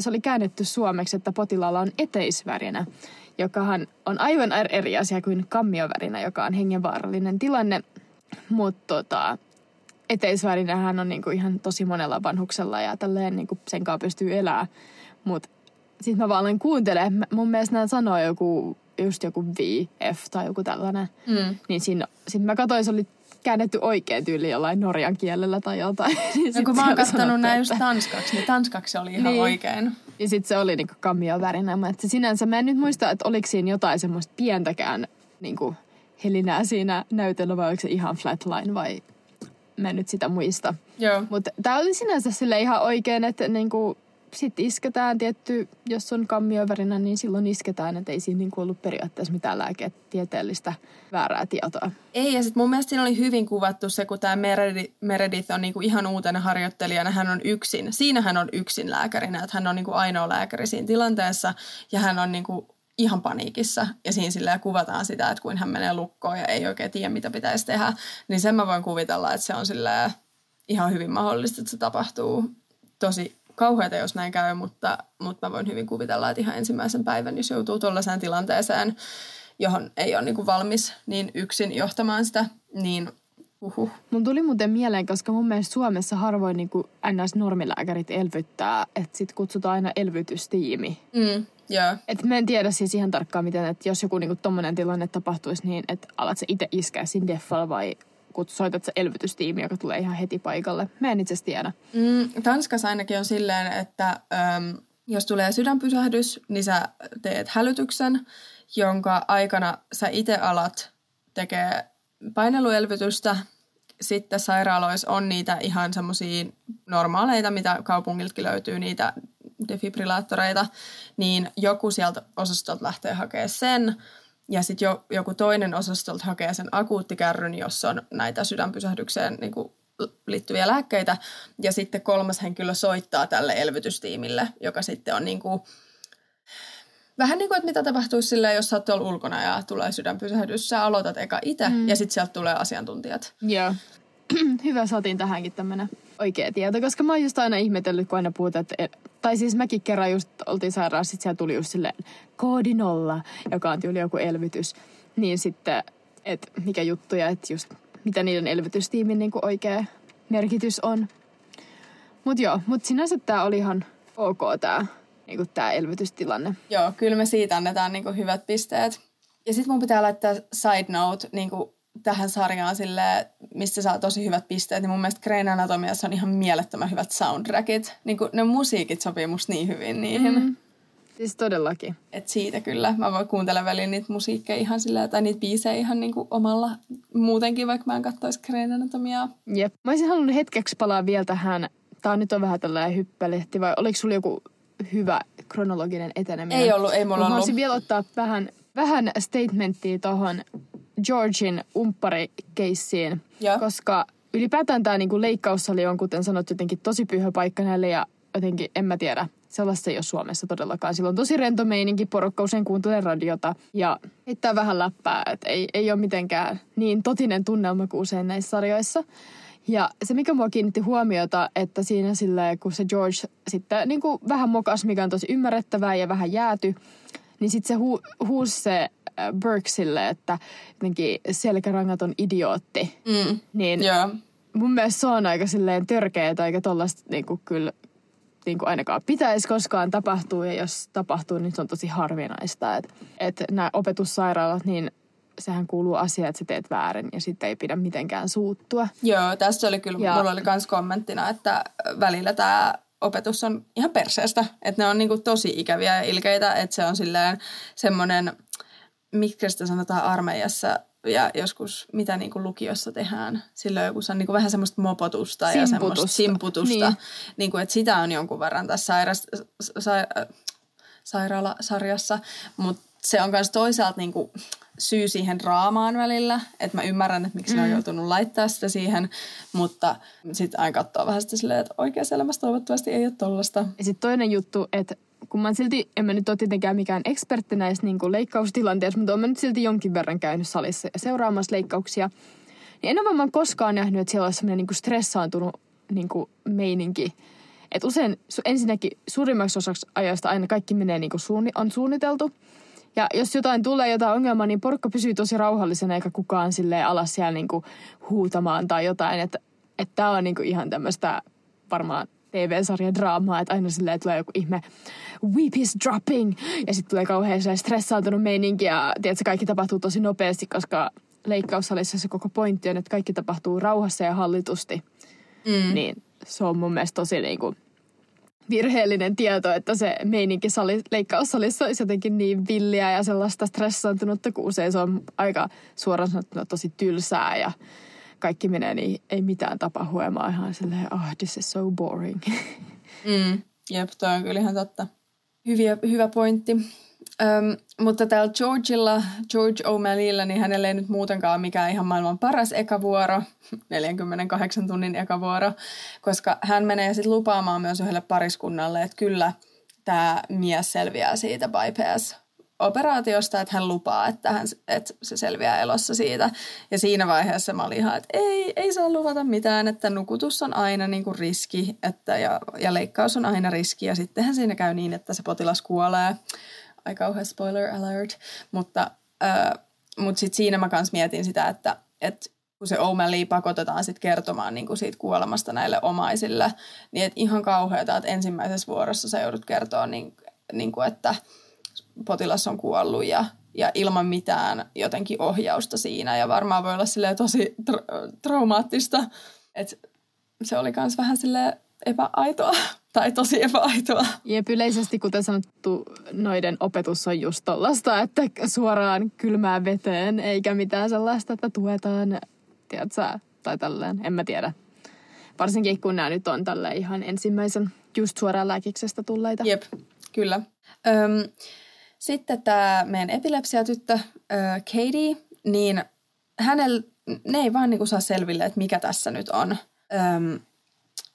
se oli käännetty suomeksi, että potilaalla on eteisvärinä jokahan on aivan eri asia kuin kammiovärinä, joka on hengenvaarallinen tilanne. Mutta tota, eteisvärinähän on niinku ihan tosi monella vanhuksella ja tälleen niinku sen kanssa pystyy elämään. Mutta sitten mä vaan aloin kuuntelemaan. Mun mielestä nämä sanoo joku, just joku VF tai joku tällainen. Mm. Niin sitten mä katsoin, se oli käännetty oikein tyyli jollain norjan kielellä tai jotain. [LAUGHS] niin no kun mä oon katsonut näin just tanskaksi, niin tanskaksi oli ihan niin. oikein. Ja sitten se oli niinku kammio värinä. Että sinänsä mä en nyt muista, että oliko siinä jotain semmoista pientäkään niinku helinää siinä näytöllä vai oliko se ihan flatline vai mä en nyt sitä muista. Mutta tää oli sinänsä sille ihan oikein, että niinku sitten isketään tietty, jos on kammiovärinä, niin silloin isketään, että ei siinä niin ollut periaatteessa mitään lääketieteellistä väärää tietoa. Ei, ja sitten mun mielestä siinä oli hyvin kuvattu se, kun tämä Meredith on niinku ihan uutena harjoittelijana, hän on yksin. Siinä hän on yksin lääkärinä, että hän on niinku ainoa lääkäri siinä tilanteessa, ja hän on niinku ihan paniikissa. Ja siinä silleen kuvataan sitä, että kuin hän menee lukkoon ja ei oikein tiedä, mitä pitäisi tehdä. Niin sen mä voin kuvitella, että se on silleen ihan hyvin mahdollista, että se tapahtuu tosi kauheata, jos näin käy, mutta, mutta mä voin hyvin kuvitella, että ihan ensimmäisen päivän, jos joutuu tuollaiseen tilanteeseen, johon ei ole niin kuin valmis niin yksin johtamaan sitä, niin uhuh. Mun tuli muuten mieleen, koska mun mielestä Suomessa harvoin niin NS-normilääkärit elvyttää, että sit kutsutaan aina elvytystiimi. Mm, yeah. Et mä en tiedä siis ihan tarkkaan, miten, että jos joku niinku tommonen tilanne tapahtuisi niin, että alat sä itse iskeä siinä deffalla vai soitat se elvytystiimi, joka tulee ihan heti paikalle. Mä en itse tiedä. Mm, Tanskassa ainakin on silleen, että äm, jos tulee sydänpysähdys, niin sä teet hälytyksen, jonka aikana sä itse alat tekee paineluelvytystä. Sitten sairaaloissa on niitä ihan semmoisia normaaleita, mitä kaupungiltakin löytyy, niitä defibrillaattoreita, niin joku sieltä osastolta lähtee hakemaan sen. Ja sitten jo, joku toinen osastolta hakee sen akuuttikärryn, jossa on näitä sydänpysähdykseen niin kuin liittyviä lääkkeitä. Ja sitten kolmas henkilö soittaa tälle elvytystiimille, joka sitten on niin kuin Vähän niin kuin, että mitä tapahtuisi silleen, jos sä oot tuolla ulkona ja tulee sydänpysähdys. Sä aloitat eka itse mm. ja sitten sieltä tulee asiantuntijat. Joo. [CLEARS THROAT] Hyvä, saatiin tähänkin tämmönen oikea tieto, koska mä oon just aina ihmetellyt, kun aina puhutaan, että... Tai siis mäkin kerran just oltiin sairaassa, sit siellä tuli just silleen koodi nolla, joka on tyyli joku elvytys. Niin sitten, että mikä juttu ja että just mitä niiden elvytystiimin niin oikea merkitys on. Mut joo, mut sinänsä tää oli ihan ok tää, niin tää elvytystilanne. Joo, kyllä me siitä annetaan niin hyvät pisteet. Ja sitten mun pitää laittaa side note niin tähän sarjaan sille, mistä saa tosi hyvät pisteet, niin mun mielestä Grey's Anatomiassa on ihan mielettömän hyvät soundtrackit. Niin ne musiikit sopii musta niin hyvin niihin. Mm. Siis todellakin. Et siitä kyllä. Mä voin kuuntella väliin niitä musiikkeja ihan sillä, tai niitä biisejä ihan niinku omalla muutenkin, vaikka mä en katsoisi Grey's Anatomiaa. Jep. Mä olisin halunnut hetkeksi palaa vielä tähän. Tää nyt on vähän tällainen hyppälehti, vai oliko sulla joku hyvä kronologinen eteneminen? Ei ollut, ei mulla ollut. Mä voisin vielä ottaa vähän, vähän statementtia tuohon Georgin umpparikeissiin, ja. koska ylipäätään tämä niinku leikkaussali on, kuten sanot, jotenkin tosi pyhä paikka näille ja jotenkin, en mä tiedä, sellaista ei ole Suomessa todellakaan. Sillä on tosi rento meininki, porukka usein kuuntelee radiota ja heittää vähän läppää, että ei, ei ole mitenkään niin totinen tunnelma kuin usein näissä sarjoissa. Ja se, mikä mua kiinnitti huomiota, että siinä silleen, kun se George sitten niin kuin vähän mokas, mikä on tosi ymmärrettävää ja vähän jääty, niin sitten se hu, huusi se Burksille, että jotenkin selkärangaton idiootti. Mm. Niin yeah. mun mielestä se on aika silleen törkeetä, eikä tollaista niinku kyllä niinku ainakaan pitäisi koskaan tapahtua. Ja jos tapahtuu, niin se on tosi harvinaista. Että et nämä opetussairaalat, niin sehän kuuluu asia, että sä teet väärin ja sitten ei pidä mitenkään suuttua. Joo, tässä oli kyllä, ja... mulla oli myös kommenttina, että välillä tämä opetus on ihan perseestä. Että ne on niinku tosi ikäviä ja ilkeitä, että se on silleen semmoinen – miksi sitä sanotaan armeijassa ja joskus mitä niin kuin lukiossa tehdään. Silloin joku on niin kuin vähän semmoista mopotusta simputusta. ja semmoista simputusta. Niin. Niin kuin, että sitä on jonkun verran tässä sairas, sa, sairaalasarjassa. Mutta se on myös toisaalta niin kuin syy siihen raamaan välillä. Että mä ymmärrän, että miksi mm. ne on mm. joutunut laittaa sitä siihen. Mutta sitten aina katsoo vähän sitä silleen, että oikeassa elämässä toivottavasti ei ole tollasta. Ja sitten toinen juttu, että kun mä silti, en mä nyt ole tietenkään mikään ekspertti näissä niin leikkaustilanteissa, mutta olen nyt silti jonkin verran käynyt salissa ja seuraamassa leikkauksia. Niin en ole varmaan koskaan nähnyt, että siellä olisi sellainen niin stressaantunut niin kuin meininki. Et usein ensinnäkin suurimmaksi osaksi ajasta aina kaikki menee niin kuin suunni, on suunniteltu. Ja jos jotain tulee, jotain ongelmaa, niin porukka pysyy tosi rauhallisena eikä kukaan sille alas siellä niin kuin huutamaan tai jotain. Että että tämä on niin kuin ihan tämmöistä varmaan TV-sarjan draamaa, että aina silleen tulee joku ihme weep is dropping ja sitten tulee kauhean stressaantunut meininki ja tiedätkö, kaikki tapahtuu tosi nopeasti, koska leikkaussalissa se koko pointti on, että kaikki tapahtuu rauhassa ja hallitusti. Mm. Niin se on mun mielestä tosi niin kuin virheellinen tieto, että se meininki sali, leikkaussalissa olisi jotenkin niin villiä ja sellaista stressaantunutta, kun usein se on aika suoraan sanottuna tosi tylsää ja kaikki menee niin, ei mitään tapahdu ja mä ihan silleen, oh, this is so boring. [LAUGHS] Mm, jep, toi on kyllä ihan totta. Hyviä, hyvä pointti. Öm, mutta täällä Georgilla, George O'Malleylla, niin hänellä ei nyt muutenkaan mikään ihan maailman paras ekavuoro, [LAUGHS] 48 tunnin ekavuoro, koska hän menee sitten lupaamaan myös yhdelle pariskunnalle, että kyllä tämä mies selviää siitä bypass operaatiosta, että hän lupaa, että, hän, että se selviää elossa siitä. Ja siinä vaiheessa mä olin ihan, että ei, ei saa luvata mitään, että nukutus on aina niin kuin riski että, ja, ja leikkaus on aina riski. Ja sittenhän siinä käy niin, että se potilas kuolee. Ai kauhean spoiler alert. Mutta, äh, mutta sitten siinä mä kans mietin sitä, että, että kun se O'Malley pakotetaan sitten kertomaan niin kuin siitä kuolemasta näille omaisille, niin että ihan kauheata, että ensimmäisessä vuorossa sä joudut kertoa, niin, niin kuin, että – potilas on kuollut ja, ja ilman mitään jotenkin ohjausta siinä. Ja varmaan voi olla tosi tra- traumaattista. että se oli myös vähän sille epäaitoa [LAUGHS] tai tosi epäaitoa. Jep, yleisesti kuten sanottu, noiden opetus on just tollasta, että suoraan kylmään veteen, eikä mitään sellaista, että tuetaan, tiedätkö, tai tälleen, en mä tiedä. Varsinkin kun nämä nyt on tälle ihan ensimmäisen just suoraan lääkiksestä tulleita. Jep, kyllä. Öm, sitten tämä meidän epilepsiatyttö äh, Katie, niin hänellä, ne ei vaan niinku saa selville, että mikä tässä nyt on. Öm,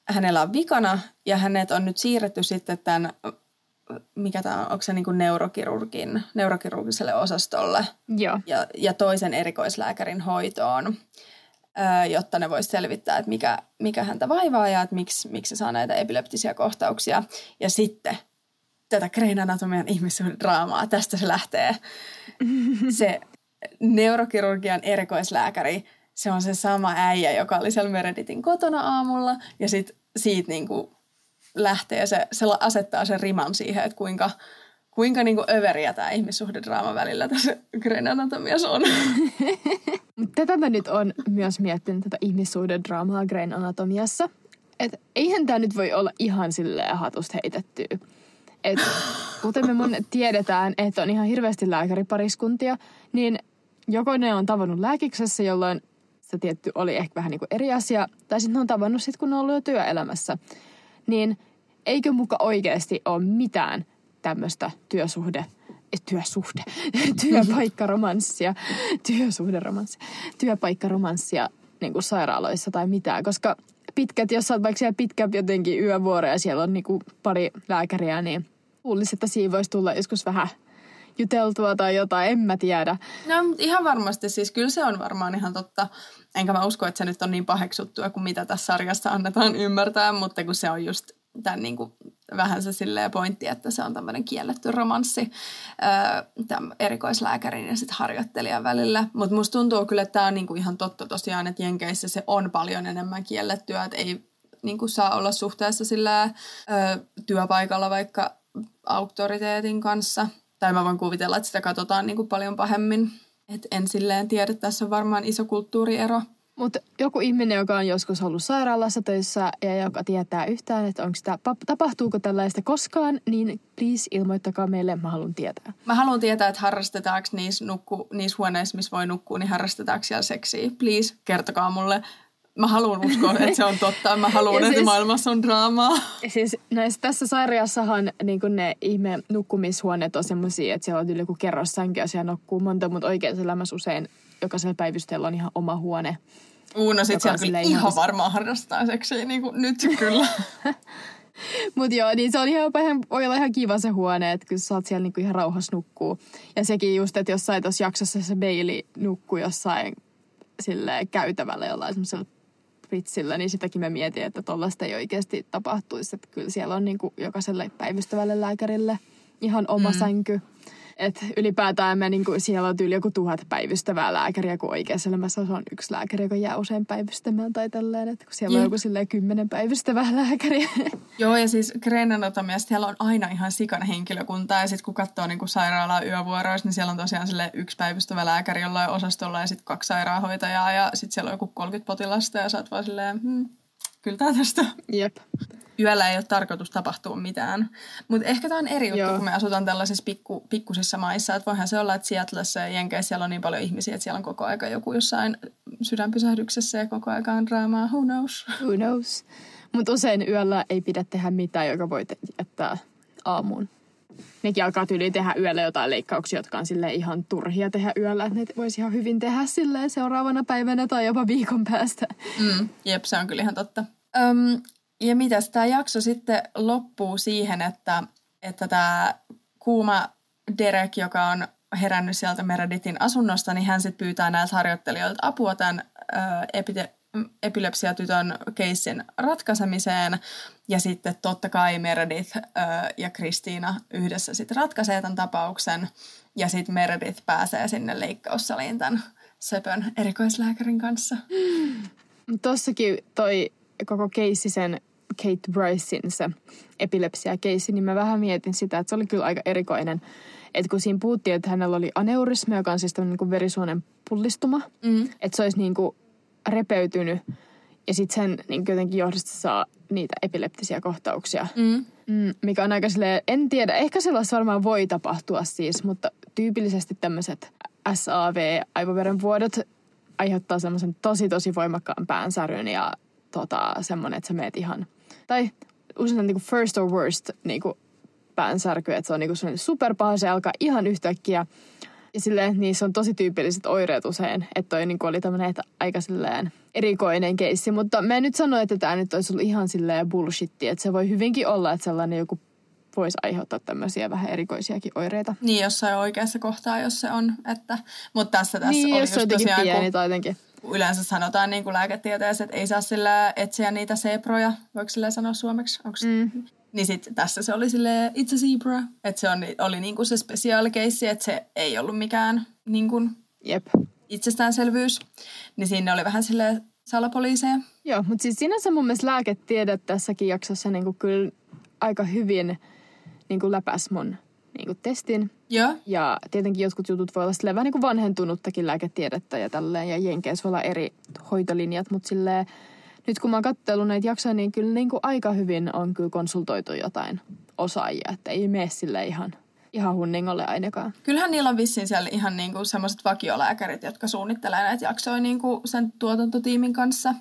hänellä on vikana ja hänet on nyt siirretty sitten tämän mikä tämä on, onko se niin kuin neurokirurgin, neurokirurgiselle osastolle Joo. ja, ja toisen erikoislääkärin hoitoon, ö, jotta ne voisi selvittää, että mikä, mikä häntä vaivaa ja että miksi, miksi se saa näitä epileptisiä kohtauksia. Ja sitten tätä Grain Anatomian ihmissuhdedraamaa, tästä se lähtee. Se neurokirurgian erikoislääkäri, se on se sama äijä, joka oli siellä Mereditin kotona aamulla ja sitten siitä niinku lähtee se, se asettaa sen riman siihen, että kuinka, kuinka niinku överiä tämä ihmissuhdedraama välillä tässä Grain Anatomiassa on. [LAUGHS] Tätä mä nyt on myös miettinyt, tätä ihmissuhdedraamaa Grain Anatomiassa. Että eihän tämä nyt voi olla ihan silleen hatusta heitettyä. Et, kuten me mun tiedetään, että on ihan hirveästi lääkäripariskuntia, niin joko ne on tavannut lääkiksessä, jolloin se tietty oli ehkä vähän niin kuin eri asia, tai sitten ne on tavannut sitten, kun ne on ollut jo työelämässä. Niin eikö muka oikeasti ole mitään tämmöistä työsuhde, työsuhde, [LAUGHS] työpaikkaromanssia, työsuhderomanssia, työpaikkaromanssia niin kuin sairaaloissa tai mitään, koska pitkät, jos oot vaikka siellä pitkä jotenkin yövuoro ja siellä on niin kuin pari lääkäriä, niin luulisin, että siinä voisi tulla joskus vähän juteltua tai jotain, en mä tiedä. No ihan varmasti, siis kyllä se on varmaan ihan totta. Enkä mä usko, että se nyt on niin paheksuttua kuin mitä tässä sarjassa annetaan ymmärtää, mutta kun se on just tämän niin kuin, vähän se silleen pointti, että se on tämmöinen kielletty romanssi tämän erikoislääkärin ja sitten harjoittelijan välillä. Mutta musta tuntuu kyllä, että tämä on niin kuin ihan totta tosiaan, että Jenkeissä se on paljon enemmän kiellettyä, että ei niin kuin saa olla suhteessa sillä ö, työpaikalla vaikka auktoriteetin kanssa. Tai mä voin kuvitella, että sitä katsotaan niin kuin paljon pahemmin. Et en silleen tiedä, tässä on varmaan iso kulttuuriero. Mutta joku ihminen, joka on joskus ollut sairaalassa töissä ja joka tietää yhtään, että onko sitä, tapahtuuko tällaista koskaan, niin please ilmoittakaa meille, mä haluan tietää. Mä haluan tietää, että harrastetaanko niissä, nukku, niissä huoneissa, missä voi nukkua, niin harrastetaanko siellä seksiä. Please, kertokaa mulle. Mä haluan uskoa, että se on totta. Mä haluan, että siis- maailmassa on draamaa. Siis näissä, tässä sarjassahan niin ne ihme nukkumishuoneet on semmoisia, että siellä on yli joku kerrossänky ja siellä nukkuu monta, mutta oikeassa elämässä usein jokaisella päivystäjällä on ihan oma huone. Uuno sit Joka siellä on kyllä ihan, ihan- varmaan harrastaa seksiä, niin kuin nyt kyllä. [LAUGHS] Mutta joo, niin se on ihan, ihan, voi olla ihan kiva se huone, että kun sä saat siellä niinku ihan rauhassa nukkuu. Ja sekin just, että jossain tuossa jaksossa se Bailey nukkuu jossain sille käytävällä jollain semmoisella pritsillä, niin sitäkin mä mietin, että tollaista ei oikeasti tapahtuisi. Että kyllä siellä on niinku jokaiselle päivystävälle lääkärille ihan oma mm. sänky. Et ylipäätään me niinku, siellä on tyyli joku tuhat päivystävää lääkäriä, kun oikeassa elämässä on yksi lääkäri, joka jää usein päivystämään tai tälleen. Että kun siellä on Jep. joku silleen kymmenen päivystävää [LAUGHS] lääkäriä. Joo, ja siis Grain Anatomiassa siellä on aina ihan sikana henkilökuntaa. Ja sitten kun katsoo niin sairaalaa yövuoroissa, niin siellä on tosiaan sille yksi päivystävä lääkäri jollain osastolla ja sitten kaksi sairaanhoitajaa. Ja sitten siellä on joku 30 potilasta ja sä oot vaan silleen, hmm, kyllä tää tästä. Jep. Yöllä ei ole tarkoitus tapahtua mitään. Mutta ehkä tämä on eri juttu, Joo. kun me asutaan tällaisissa pikku, pikkusissa maissa. Että voihan se olla, että Seattleissa ja Jenkeissä siellä on niin paljon ihmisiä, että siellä on koko aika joku jossain sydänpysähdyksessä ja koko aika on draamaa. Who knows? Who knows? Mutta usein yöllä ei pidä tehdä mitään, joka voi jättää aamuun. Nekin alkaa tyyliin tehdä yöllä jotain leikkauksia, jotka on sille ihan turhia tehdä yöllä. Että ne voisi ihan hyvin tehdä silleen seuraavana päivänä tai jopa viikon päästä. Mm, jep, se on kyllä ihan totta. Öm, ja mitäs tämä jakso sitten loppuu siihen, että että tämä kuuma Derek, joka on herännyt sieltä Meredithin asunnosta, niin hän sitten pyytää näiltä harjoittelijoilta apua tämän epite- epilepsiatytön keissin ratkaisemiseen. Ja sitten totta kai Meredith ö, ja Kristiina yhdessä sitten ratkaisee tämän tapauksen. Ja sitten Meredith pääsee sinne leikkaussaliin tämän söpön erikoislääkärin kanssa. Tossakin toi koko keissi sen Kate Brycein se epilepsia-keissi, niin mä vähän mietin sitä, että se oli kyllä aika erikoinen. Että kun siinä puhuttiin, että hänellä oli aneurisma, joka on siis tämmöinen niin verisuonen pullistuma, Mm. että se olisi niin kuin repeytynyt ja sitten sen niin jotenkin johdosta saa niitä epileptisiä kohtauksia. Mm. Mm, mikä on aika silleen, en tiedä, ehkä sellaista varmaan voi tapahtua siis, mutta tyypillisesti tämmöiset SAV-aivoverenvuodot aiheuttaa semmoisen tosi tosi voimakkaan päänsäryn ja tota, semmoinen, että sä meet ihan, tai usein niin kuin first or worst niin kuin päänsärky, että se on niin sellainen superpaha, se alkaa ihan yhtäkkiä. Ja silleen, niissä on tosi tyypilliset oireet usein, että toi niin kuin oli tämmöinen että aika silleen erikoinen keissi. Mutta mä en nyt sano, että tämä nyt olisi ollut ihan silleen bullshitti, että se voi hyvinkin olla, että sellainen joku voisi aiheuttaa tämmöisiä vähän erikoisiakin oireita. Niin, jossain oikeassa kohtaa, jos se on. Että, mutta tässä tässä niin, oli jos se just tosiaan, pieni kun tai jotenkin. yleensä sanotaan niin kuin lääketieteessä, että ei saa sillä etsiä niitä seproja. Voiko sillä sanoa suomeksi? Onks... Mm. Niin sitten tässä se oli sille it's a zebra. Että se on, oli niin kuin se spesiaalikeissi, että se ei ollut mikään niin kuin Jep. Itsestäänselvyys. Niin siinä oli vähän sille salapoliiseja. Joo, mutta siis sinänsä mun mielestä lääketiede tässäkin jaksossa niinku kyllä aika hyvin niinku läpäs mun niinku testin. Joo. Ja tietenkin jotkut jutut voi olla vähän niin kuin vanhentunuttakin lääketiedettä ja tälleen. Ja Jenkeissä voi olla eri hoitolinjat, mutta silleen, nyt kun mä oon katsellut näitä jaksoja, niin kyllä niin kuin aika hyvin on kyllä konsultoitu jotain osaajia. Että ei mene sille ihan, ihan hunningolle ainakaan. Kyllähän niillä on vissiin siellä ihan niinku semmoiset vakiolääkärit, jotka suunnittelee näitä jaksoja niinku sen tuotantotiimin kanssa.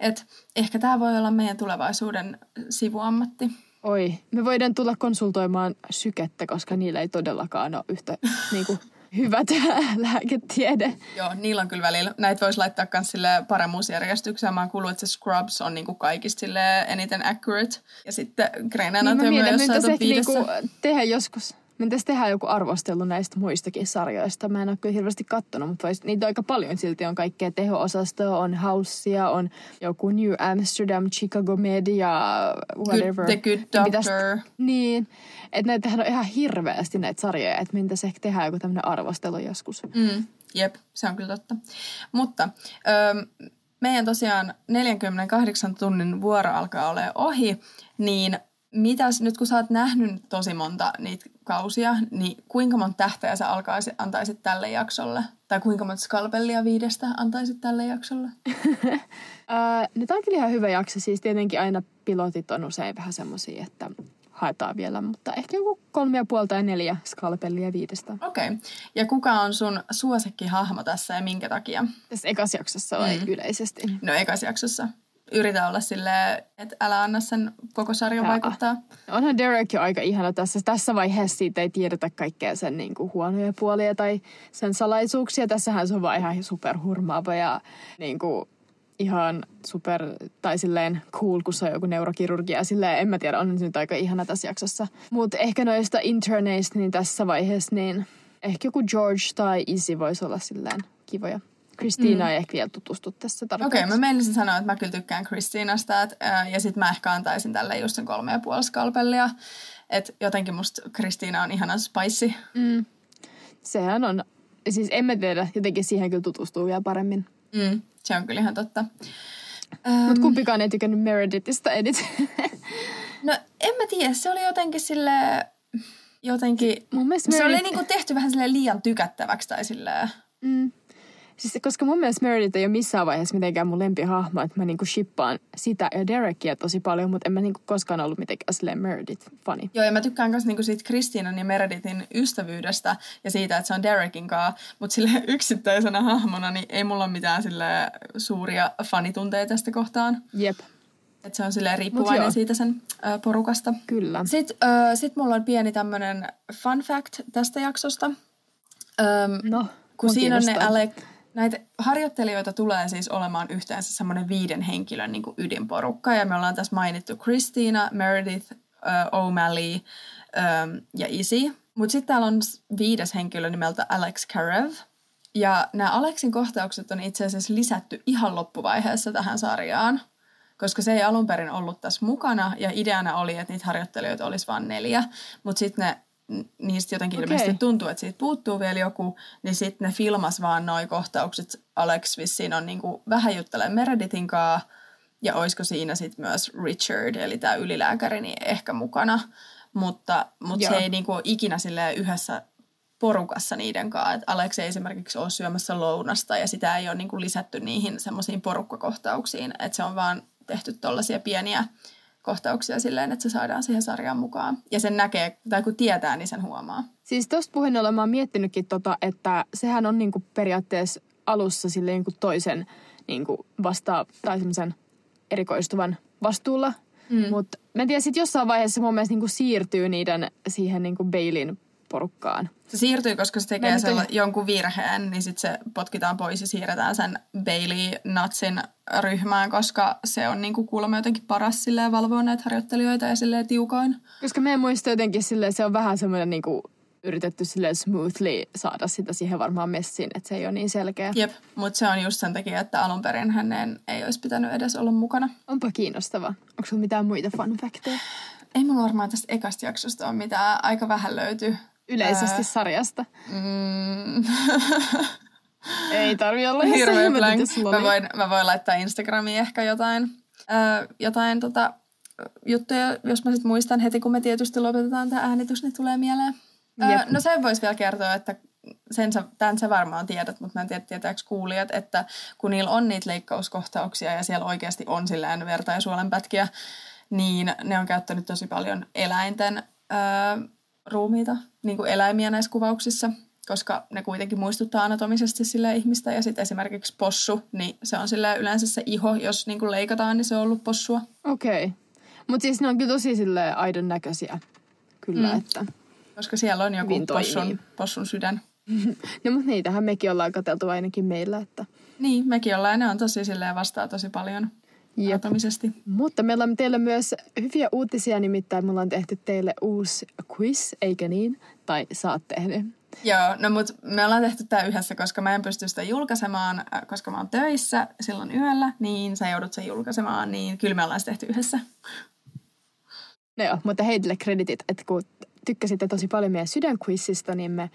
Et ehkä tämä voi olla meidän tulevaisuuden sivuammatti. Oi, me voidaan tulla konsultoimaan sykettä, koska niillä ei todellakaan ole yhtä [LAUGHS] niin kuin, hyvät [LAUGHS] lääketiede. Joo, niillä on kyllä välillä. Näitä voisi laittaa myös sille paremmuusjärjestykseen. Mä oon kuullut, että se Scrubs on niinku kaikista eniten accurate. Ja sitten Grey's Niin Anatomy on jossain niinku tehdä joskus, me pitäisi tehdä joku arvostelu näistä muistakin sarjoista. Mä en ole kyllä hirveästi kattonut, mutta vois, niitä on aika paljon silti. On kaikkea teho-osastoa, on Housea, on joku New Amsterdam, Chicago Med ja whatever. Good, the Good Niin pitäisi- Doctor. Niin, että näitähän on ihan hirveästi näitä sarjoja, että me pitäisi ehkä tehdä joku tämmöinen arvostelu joskus. Mm, jep, se on kyllä totta. Mutta öö, meidän tosiaan 48 tunnin vuoro alkaa olla ohi, niin mitäs nyt kun sä oot nähnyt tosi monta niitä kausia, niin kuinka monta tähteä sä alkaisit, antaisit tälle jaksolle? Tai kuinka monta skalpellia viidestä antaisit tälle jaksolle? [LAUGHS] No tää on kyllä ihan hyvä jakso. Siis tietenkin aina pilotit on usein vähän semmosia, että haetaan vielä, mutta ehkä joku kolme ja puoli tai neljä skalpellia viidestä. Okei. Okay. Ja kuka on sun suosikkihahmo tässä ja minkä takia? Tässä ekas jaksossa vai Mm. yleisesti? No ekas jaksossa. Yritä olla silleen, että älä anna sen koko sarjan Jaa. vaikuttaa. No Onhan Derek jo aika ihana tässä. Tässä vaiheessa siitä ei tiedetä kaikkea sen niin kuin huonoja puolia tai sen salaisuuksia. Tässähän se on vaan ihan superhurmaava ja niin kuin ihan super, tai silleen cool, kun se on joku neurokirurgia. Silleen, en mä tiedä, on nyt aika ihana tässä jaksossa. Mutta ehkä noista interneista, niin tässä vaiheessa, niin ehkä joku George tai Izzy voisi olla silleen kivoja. Kristiina mm. ei ehkä vielä tutustu tässä Okei, tarpeeksi. okay, mä meinasin sanoa, että mä kyllä tykkään Kristiinasta, et, ää, ja sit mä ehkä antaisin tälle just sen kolme ja puoli skalpellia. Et jotenkin musta Kristiina on ihana spicy. Mm. Sehän on, siis en mä tiedä, jotenkin siihen kyllä tutustuu vielä paremmin. Mm, se on kyllä ihan totta. Mutta kumpikaan ei tykännyt Meredithistä eniten. [LAUGHS] No en mä tiedä, se oli jotenkin sille jotenkin... Mun Se oli Meredith- niinku tehty vähän sille liian tykättäväksi tai silleen... mm. Siis, koska mun mielestä Meredith ei ole missään vaiheessa mitenkään mun lempihahmo, että mä niinku shippaan sitä ja Derekia tosi paljon, mutta en mä niinku koskaan ollut mitenkään silleen Meredith-fani. Joo, ja mä tykkään myös niinku siitä Kristiinan ja Meredithin ystävyydestä ja siitä, että se on Derekin kanssa. Mutta sille [LAUGHS] yksittäisenä hahmona, niin ei mulla ole mitään sille suuria fanitunteita tästä kohtaan. Jep, Että se on silleen riippuvainen siitä sen ö, porukasta. kyllä. Sitten ö, sit mulla on pieni tämmönen fun fact tästä jaksosta. Öm, No, kun siinä on ne. Alec, näitä harjoittelijoita tulee siis olemaan yhteensä semmoinen viiden henkilön niin kuin ydinporukka. Ja me ollaan tässä mainittu Christina, Meredith, ö, O'Malley ö, ja Isi. Mutta sitten täällä on viides henkilö nimeltä Alex Karev. Ja nämä Alexin kohtaukset on itse asiassa lisätty ihan loppuvaiheessa tähän sarjaan koska se ei alun perin ollut tässä mukana ja ideana oli, että niitä harjoittelijoita olisi vain neljä, mutta sitten ne niistä jotenkin okay. ilmeisesti tuntuu, että siitä puuttuu vielä joku, niin sitten ne filmas vaan noi kohtaukset. Alex vissiin on niinku vähän juttelee Meredithin kanssa, ja olisiko siinä sitten myös Richard, eli tämä ylilääkäri, niin ehkä mukana. Mutta, mutta se ei niinku ole ikinä yhdessä porukassa niiden kanssa. Et Alex ei esimerkiksi ole syömässä lounasta ja sitä ei ole niinku lisätty niihin semmoisiin porukkakohtauksiin. Että se on vaan tehty tollaisia pieniä kohtauksia silleen, että se saadaan siihen sarjaan mukaan. Ja sen näkee, tai kun tietää, niin sen huomaa. Siis tosta puheen ollen mä oon miettinytkin tota, että sehän on niinku periaatteessa alussa sille niinku toisen niinku vasta tai semmoisen erikoistuvan vastuulla. Mm. Mutta mä en tiedä, sit jossain vaiheessa mun mielestä niinku siirtyy niiden siihen niinku Bailin porukkaan. Se siirtyy, koska se tekee sella, jonkun virheen, niin sitten se potkitaan pois ja siirretään sen Bailey Nutsin ryhmään, koska se on niinku kuulemma jotenkin paras silleen valvoa näitä harjoittelijoita ja silleen tiukoin. Koska me muista jotenkin silleen, se on vähän semmoinen niinku yritetty silleen smoothly saada sitä siihen varmaan messiin, että se ei ole niin selkeä. Jep, mutta se on just sen takia, että alun perin hänen ei olisi pitänyt edes olla mukana. Onpa kiinnostava. Onko sulla mitään muita fun facteja? Ei mulla varmaan tästä ekasta jaksosta ole mitään, aika vähän löytyy. Yleisesti Ää, sarjasta. Mm. [LAUGHS] Ei tarvi olla, Hirveä blank. Mä voin, mä voin laittaa Instagramiin ehkä jotain, ää, jotain tota, juttuja, jos mä sit muistan heti, kun me tietysti lopetetaan tämä äänitys, niin tulee mieleen. Jep. no sen voisi vielä kertoa, että sen sä, tämän sä varmaan tiedät, mutta mä en tiedä, tietääkö kuulijat, että kun niillä on niitä leikkauskohtauksia ja siellä oikeasti on silleen verta- ja suolenpätkiä, niin ne on käyttänyt tosi paljon eläinten ää, ruumiita, niin kuin eläimiä näissä kuvauksissa, koska ne kuitenkin muistuttaa anatomisesti sille ihmistä. Ja sitten esimerkiksi possu, niin se on sille yleensä se iho, jos niin kuin leikataan, niin se on ollut possua. Okei. Okay. Mutta siis ne on kyllä tosi silleen aidon näköisiä. Kyllä, Mm. että... Koska siellä on joku possun, possun sydän. [LAUGHS] No mutta niitähän mekin ollaan katseltu ainakin meillä, että... Niin, mekin ollaan. Ne on tosi silleen vastaa tosi paljon Jep. anatomisesti. Mutta meillä on teille myös hyviä uutisia, nimittäin mulla on tehty teille uusi quiz, eikä niin? Tai oot tehnyt. Joo, no mut me ollaan tehty tämä yhdessä, koska mä en pysty sitä julkaisemaan, äh, koska mä oon töissä silloin yöllä, niin sä joudut sen julkaisemaan, niin kyllä me ollaan se tehty yhdessä. No joo, mutta heille kreditit, että kun tykkäsitte tosi paljon meidän sydänquizista, niin me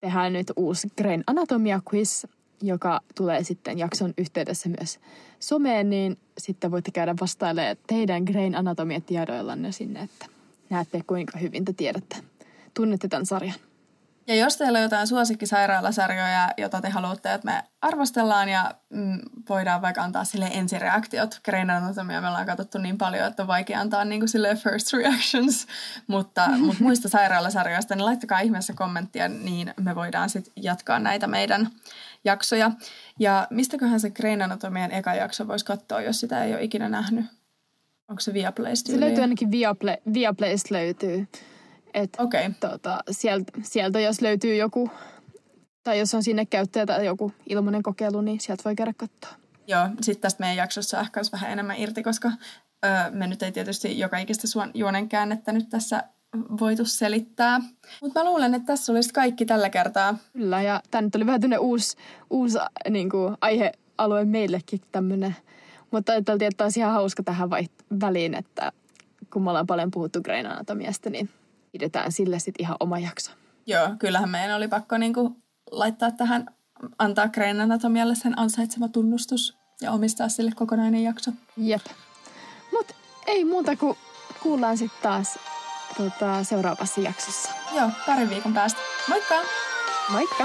tehdään nyt uusi Grain Anatomia quiz, joka tulee sitten jakson yhteydessä myös someen, niin sitten voitte käydä vastailemaan teidän Grain Anatomia tiedoillanne sinne, että näette kuinka hyvin te tiedätte. Tunnette tämän sarjan. Ja jos teillä on jotain suosikkisairaalasarjoja, jota te haluatte, että me arvostellaan ja mm, voidaan vaikka antaa sille ensireaktiot. Grey's Anatomia me ollaan katsottu niin paljon, että on vaikea antaa niin kuin sille first reactions. Mutta, [LAUGHS] mutta muista sairaalasarjoista, niin laittakaa ihmeessä kommenttia, niin me voidaan sitten jatkaa näitä meidän jaksoja. Ja mistäköhän se Grey's Anatomian eka jakso voisi katsoa, jos sitä ei ole ikinä nähnyt? Onko se Viaplaysta Se löytyy ainakin Viaplay, Viaplaysta löytyy. Et. Okay. tota, sieltä, sieltä jos löytyy joku, tai jos on sinne käyttäjä tai joku ilmainen kokeilu, niin sieltä voi käydä katsoa. Joo, sitten tästä meidän jaksossa ehkä olisi vähän enemmän irti, koska öö, me nyt ei tietysti joka ikistä suon, juonen käännettä nyt tässä voitu selittää. Mutta mä luulen, että tässä olisi kaikki tällä kertaa. Kyllä, ja tämä nyt oli vähän tämmöinen uusi, uusi niin kuin, aihealue meillekin tämmöinen. Mutta ajateltiin, että olisi ihan hauska tähän vaiht- väliin, että kun me ollaan paljon puhuttu Grain Anatomiasta, niin pidetään sille sitten ihan oma jakso. Joo, kyllähän meidän oli pakko niinku laittaa tähän, antaa Grey's Anatomialle sen ansaitsema tunnustus ja omistaa sille kokonainen jakso. Jep. Mutta ei muuta kuin kuullaan sitten taas tota, seuraavassa jaksossa. Joo, parin viikon päästä. Moikka! Moikka!